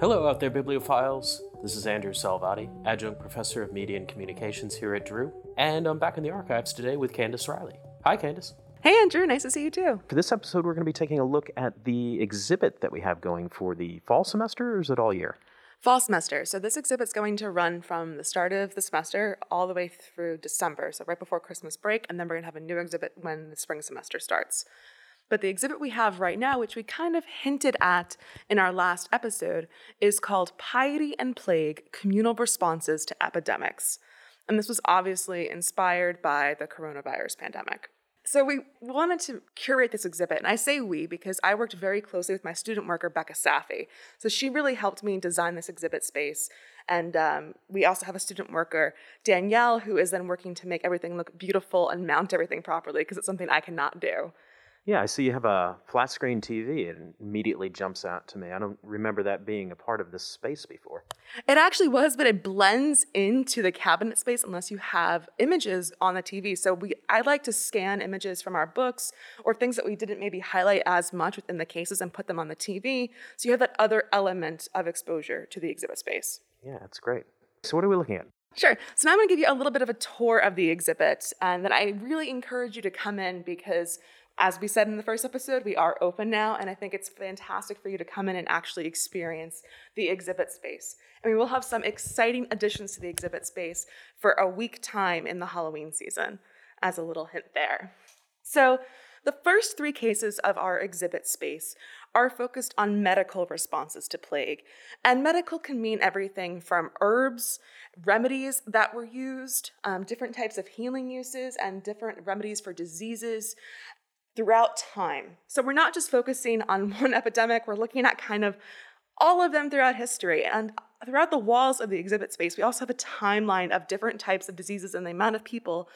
Hello out there, bibliophiles. This is Andrew Salvati, adjunct professor of media and communications here at Drew, and I'm back in the archives today with Candace Riley. Hi, Candace. Hey, Andrew. Nice to see you too. For this episode, we're going to be taking a look at the exhibit that we have going for the fall semester, or is it all year? Fall semester. So this exhibit's going to run from the start of the semester all the way through December, so right before Christmas break, and then we're going to have a new exhibit when the spring semester starts. But the exhibit we have right now, which we kind of hinted at in our last episode, is called Piety and Plague Communal Responses to Epidemics. And this was obviously inspired by the coronavirus pandemic. So we wanted to curate this exhibit, and I say we because I worked very closely with my student worker Becca Safi. So she really helped me design this exhibit space, and um, we also have a student worker Danielle who is then working to make everything look beautiful and mount everything properly because it's something I cannot do. Yeah, I see you have a flat screen TV. It immediately jumps out to me. I don't remember that being a part of this space before. It actually was, but it blends into the cabinet space unless you have images on the TV. So we I like to scan images from our books or things that we didn't maybe highlight as much within the cases and put them on the TV. So you have that other element of exposure to the exhibit space. Yeah, that's great. So what are we looking at? Sure. So now I'm going to give you a little bit of a tour of the exhibit, and then I really encourage you to come in because as we said in the first episode, we are open now, and I think it's fantastic for you to come in and actually experience the exhibit space. And we will have some exciting additions to the exhibit space for a week time in the Halloween season, as a little hint there. So, the first three cases of our exhibit space are focused on medical responses to plague. And medical can mean everything from herbs, remedies that were used, um, different types of healing uses, and different remedies for diseases, throughout time. So we're not just focusing on one epidemic, we're looking at kind of all of them throughout history. And throughout the walls of the exhibit space, we also have a timeline of different types of diseases and the amount of people,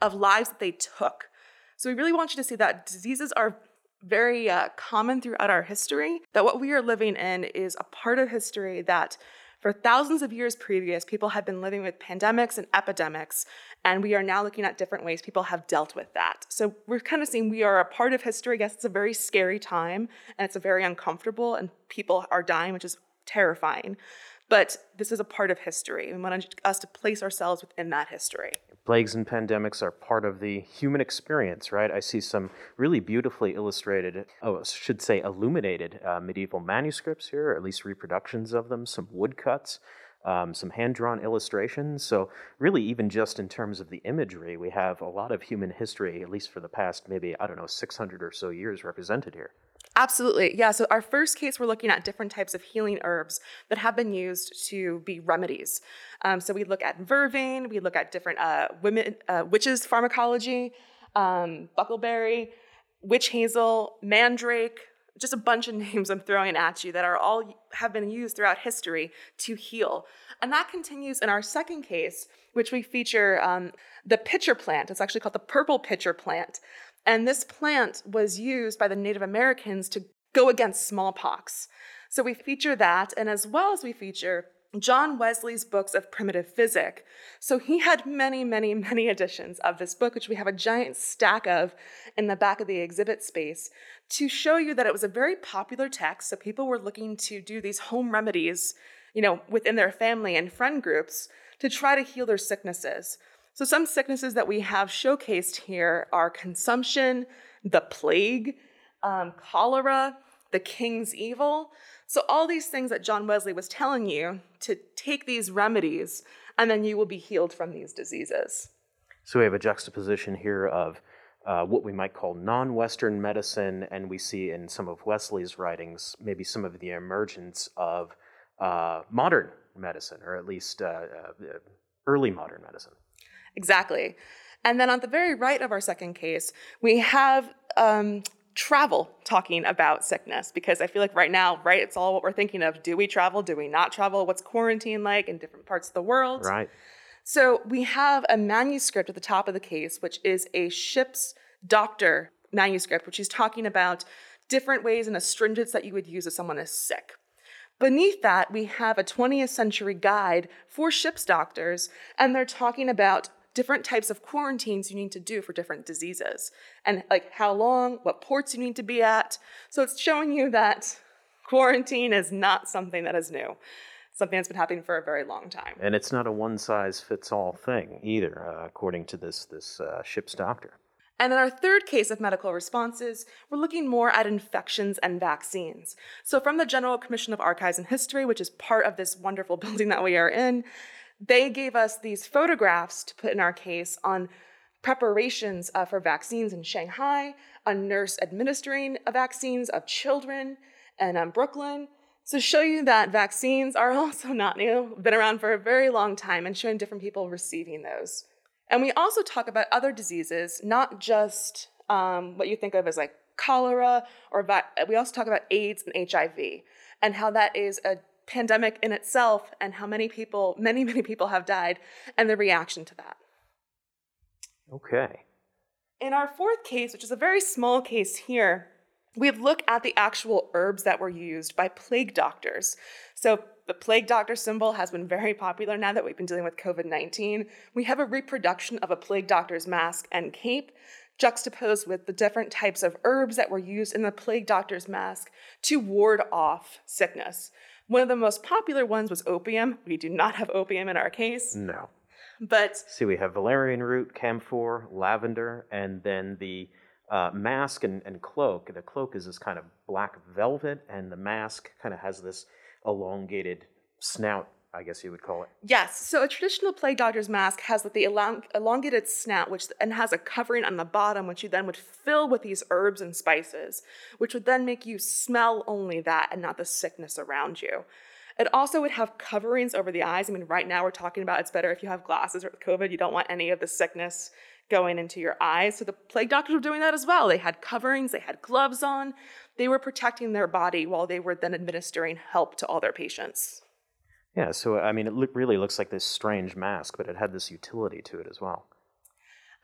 of lives that they took. So we really want you to see that diseases are very uh, common throughout our history, that what we are living in is a part of history that for thousands of years previous, people have been living with pandemics and epidemics, and we are now looking at different ways people have dealt with that. So we're kind of seeing we are a part of history. I guess it's a very scary time, and it's a very uncomfortable, and people are dying, which is terrifying. But this is a part of history. We want us to place ourselves within that history plagues and pandemics are part of the human experience, right? I see some really beautifully illustrated, oh, should say illuminated uh, medieval manuscripts here, or at least reproductions of them, some woodcuts. Um, some hand drawn illustrations. So, really, even just in terms of the imagery, we have a lot of human history, at least for the past maybe, I don't know, 600 or so years represented here. Absolutely. Yeah. So, our first case, we're looking at different types of healing herbs that have been used to be remedies. Um, so, we look at vervain, we look at different uh, women, uh, witches' pharmacology, um, buckleberry, witch hazel, mandrake, just a bunch of names I'm throwing at you that are all have been used throughout history to heal. And that continues in our second case, which we feature um, the pitcher plant. It's actually called the purple pitcher plant. And this plant was used by the Native Americans to go against smallpox. So we feature that, and as well as we feature John Wesley's books of primitive physic. So he had many, many, many editions of this book, which we have a giant stack of in the back of the exhibit space to show you that it was a very popular text. So people were looking to do these home remedies, you know, within their family and friend groups to try to heal their sicknesses. So, some sicknesses that we have showcased here are consumption, the plague, um, cholera, the king's evil. So, all these things that John Wesley was telling you to take these remedies, and then you will be healed from these diseases. So, we have a juxtaposition here of uh, what we might call non Western medicine, and we see in some of Wesley's writings maybe some of the emergence of uh, modern medicine, or at least uh, uh early modern medicine. Exactly. And then on the very right of our second case, we have um, travel talking about sickness because I feel like right now, right, it's all what we're thinking of. Do we travel? Do we not travel? What's quarantine like in different parts of the world? Right. So we have a manuscript at the top of the case, which is a ship's doctor manuscript, which is talking about different ways and astringents that you would use if someone is sick. Beneath that, we have a 20th century guide for ship's doctors, and they're talking about different types of quarantines you need to do for different diseases and like how long, what ports you need to be at. So it's showing you that Quarantine is not something that is new, something that's been happening for a very long time. And it's not a one size fits all thing either, uh, according to this, this uh, ship's doctor. And in our third case of medical responses, we're looking more at infections and vaccines. So, from the General Commission of Archives and History, which is part of this wonderful building that we are in, they gave us these photographs to put in our case on preparations uh, for vaccines in Shanghai, a nurse administering vaccines of children, and um, Brooklyn. So show you that vaccines are also not new, been around for a very long time, and showing different people receiving those. And we also talk about other diseases, not just um, what you think of as like cholera, or vi- we also talk about AIDS and HIV, and how that is a pandemic in itself, and how many people, many, many people have died, and the reaction to that. Okay. In our fourth case, which is a very small case here, we look at the actual herbs that were used by plague doctors. So the plague doctor symbol has been very popular now that we've been dealing with COVID 19. We have a reproduction of a plague doctor's mask and cape juxtaposed with the different types of herbs that were used in the plague doctor's mask to ward off sickness. One of the most popular ones was opium. We do not have opium in our case. No. But see, we have valerian root, camphor, lavender, and then the uh, mask and, and cloak. The cloak is this kind of black velvet, and the mask kind of has this elongated snout, I guess you would call it. Yes. So a traditional plague doctor's mask has the elong- elongated snout, which and has a covering on the bottom, which you then would fill with these herbs and spices, which would then make you smell only that and not the sickness around you. It also would have coverings over the eyes. I mean, right now we're talking about it's better if you have glasses with COVID. You don't want any of the sickness going into your eyes. So the plague doctors were doing that as well. They had coverings, they had gloves on, they were protecting their body while they were then administering help to all their patients. Yeah, so I mean, it really looks like this strange mask, but it had this utility to it as well.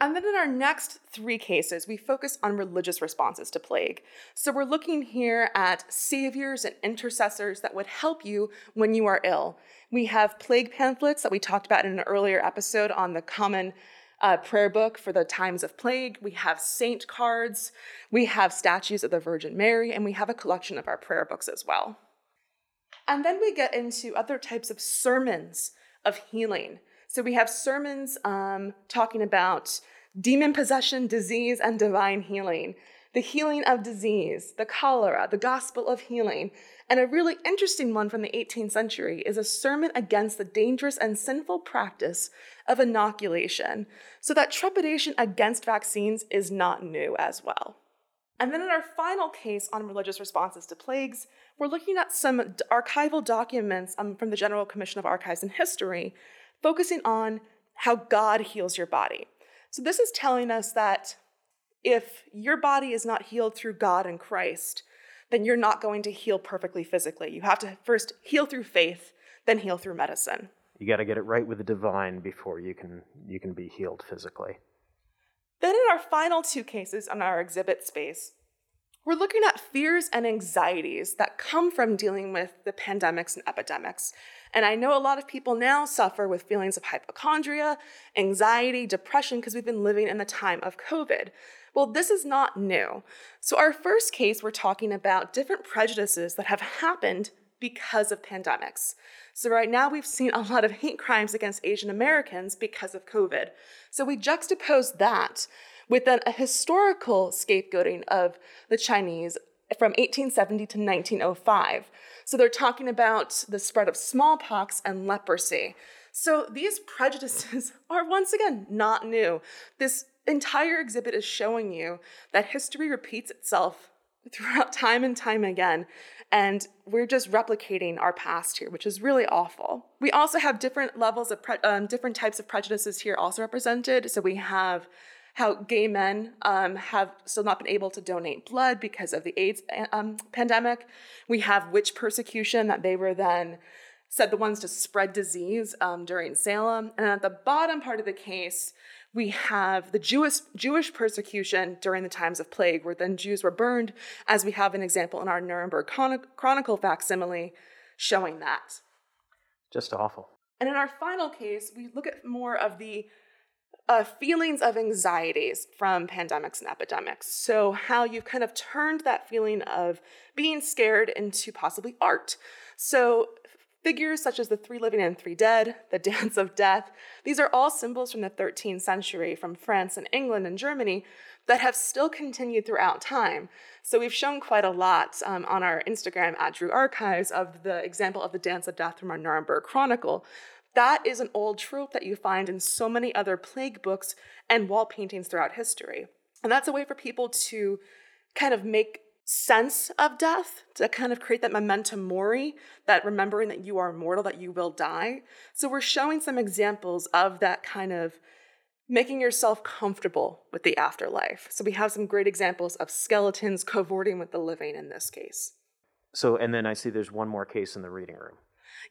And then in our next three cases, we focus on religious responses to plague. So we're looking here at saviors and intercessors that would help you when you are ill. We have plague pamphlets that we talked about in an earlier episode on the common uh, prayer book for the times of plague. We have saint cards. We have statues of the Virgin Mary, and we have a collection of our prayer books as well. And then we get into other types of sermons of healing. So we have sermons um, talking about demon possession, disease, and divine healing the healing of disease, the cholera, the gospel of healing. And a really interesting one from the 18th century is a sermon against the dangerous and sinful practice of inoculation. So that trepidation against vaccines is not new as well. And then in our final case on religious responses to plagues, we're looking at some archival documents um, from the General Commission of Archives and History, focusing on how God heals your body. So this is telling us that if your body is not healed through God and Christ, then you're not going to heal perfectly physically. You have to first heal through faith, then heal through medicine. You got to get it right with the divine before you can you can be healed physically. Then in our final two cases on our exhibit space, we're looking at fears and anxieties that come from dealing with the pandemics and epidemics. And I know a lot of people now suffer with feelings of hypochondria, anxiety, depression, because we've been living in the time of COVID. Well, this is not new. So, our first case, we're talking about different prejudices that have happened because of pandemics. So, right now, we've seen a lot of hate crimes against Asian Americans because of COVID. So, we juxtapose that with a historical scapegoating of the Chinese from 1870 to 1905. So, they're talking about the spread of smallpox and leprosy. So, these prejudices are once again not new. This entire exhibit is showing you that history repeats itself throughout time and time again. And we're just replicating our past here, which is really awful. We also have different levels of, pre- um, different types of prejudices here also represented. So we have how gay men um, have still not been able to donate blood because of the AIDS um, pandemic. We have witch persecution that they were then said the ones to spread disease um, during Salem. And at the bottom part of the case, we have the Jewish, Jewish persecution during the times of plague, where then Jews were burned, as we have an example in our Nuremberg Chronicle facsimile showing that. Just awful. And in our final case, we look at more of the uh, feelings of anxieties from pandemics and epidemics. So, how you've kind of turned that feeling of being scared into possibly art. So, figures such as the three living and three dead, the dance of death, these are all symbols from the 13th century from France and England and Germany that have still continued throughout time. So we've shown quite a lot um, on our Instagram at Drew Archives of the example of the Dance of Death from our Nuremberg Chronicle. That is an old trope that you find in so many other plague books and wall paintings throughout history. And that's a way for people to kind of make sense of death, to kind of create that memento mori, that remembering that you are mortal, that you will die. So we're showing some examples of that kind of making yourself comfortable with the afterlife. So we have some great examples of skeletons cavorting with the living in this case. So, and then I see there's one more case in the reading room.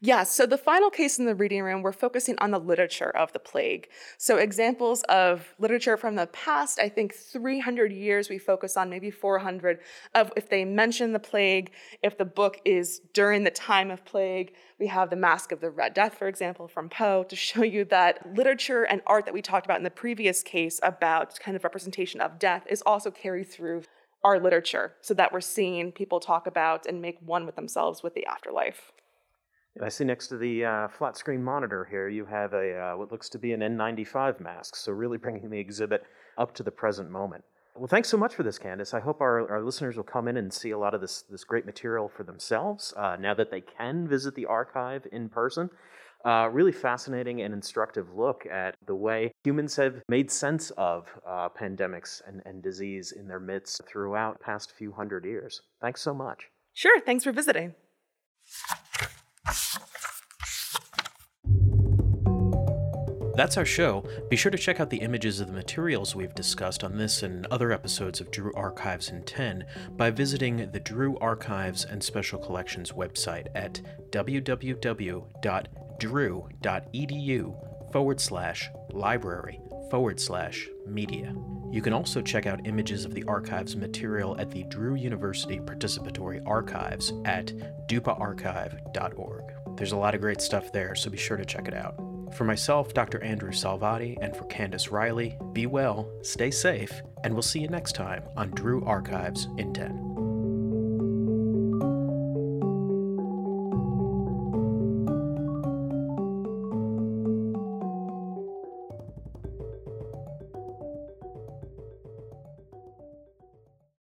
Yeah, so the final case in the reading room, we're focusing on the literature of the plague. So, examples of literature from the past, I think 300 years, we focus on maybe 400 of if they mention the plague, if the book is during the time of plague. We have The Masque of the Red Death, for example, from Poe, to show you that literature and art that we talked about in the previous case about kind of representation of death is also carried through our literature so that we're seeing people talk about and make one with themselves with the afterlife. I see next to the uh, flat screen monitor here, you have a uh, what looks to be an N95 mask. So really bringing the exhibit up to the present moment. Well, thanks so much for this, Candace. I hope our, our listeners will come in and see a lot of this this great material for themselves uh, now that they can visit the archive in person. Uh, really fascinating and instructive look at the way humans have made sense of uh, pandemics and, and disease in their midst throughout past few hundred years. Thanks so much. Sure. Thanks for visiting. That's our show. Be sure to check out the images of the materials we've discussed on this and other episodes of Drew Archives in 10 by visiting the Drew Archives and Special Collections website at www.drew.edu forward slash library forward slash media. You can also check out images of the archives material at the Drew University Participatory Archives at dupaarchive.org. There's a lot of great stuff there, so be sure to check it out. For myself, Dr. Andrew Salvati, and for Candace Riley, be well, stay safe, and we'll see you next time on Drew Archives in 10.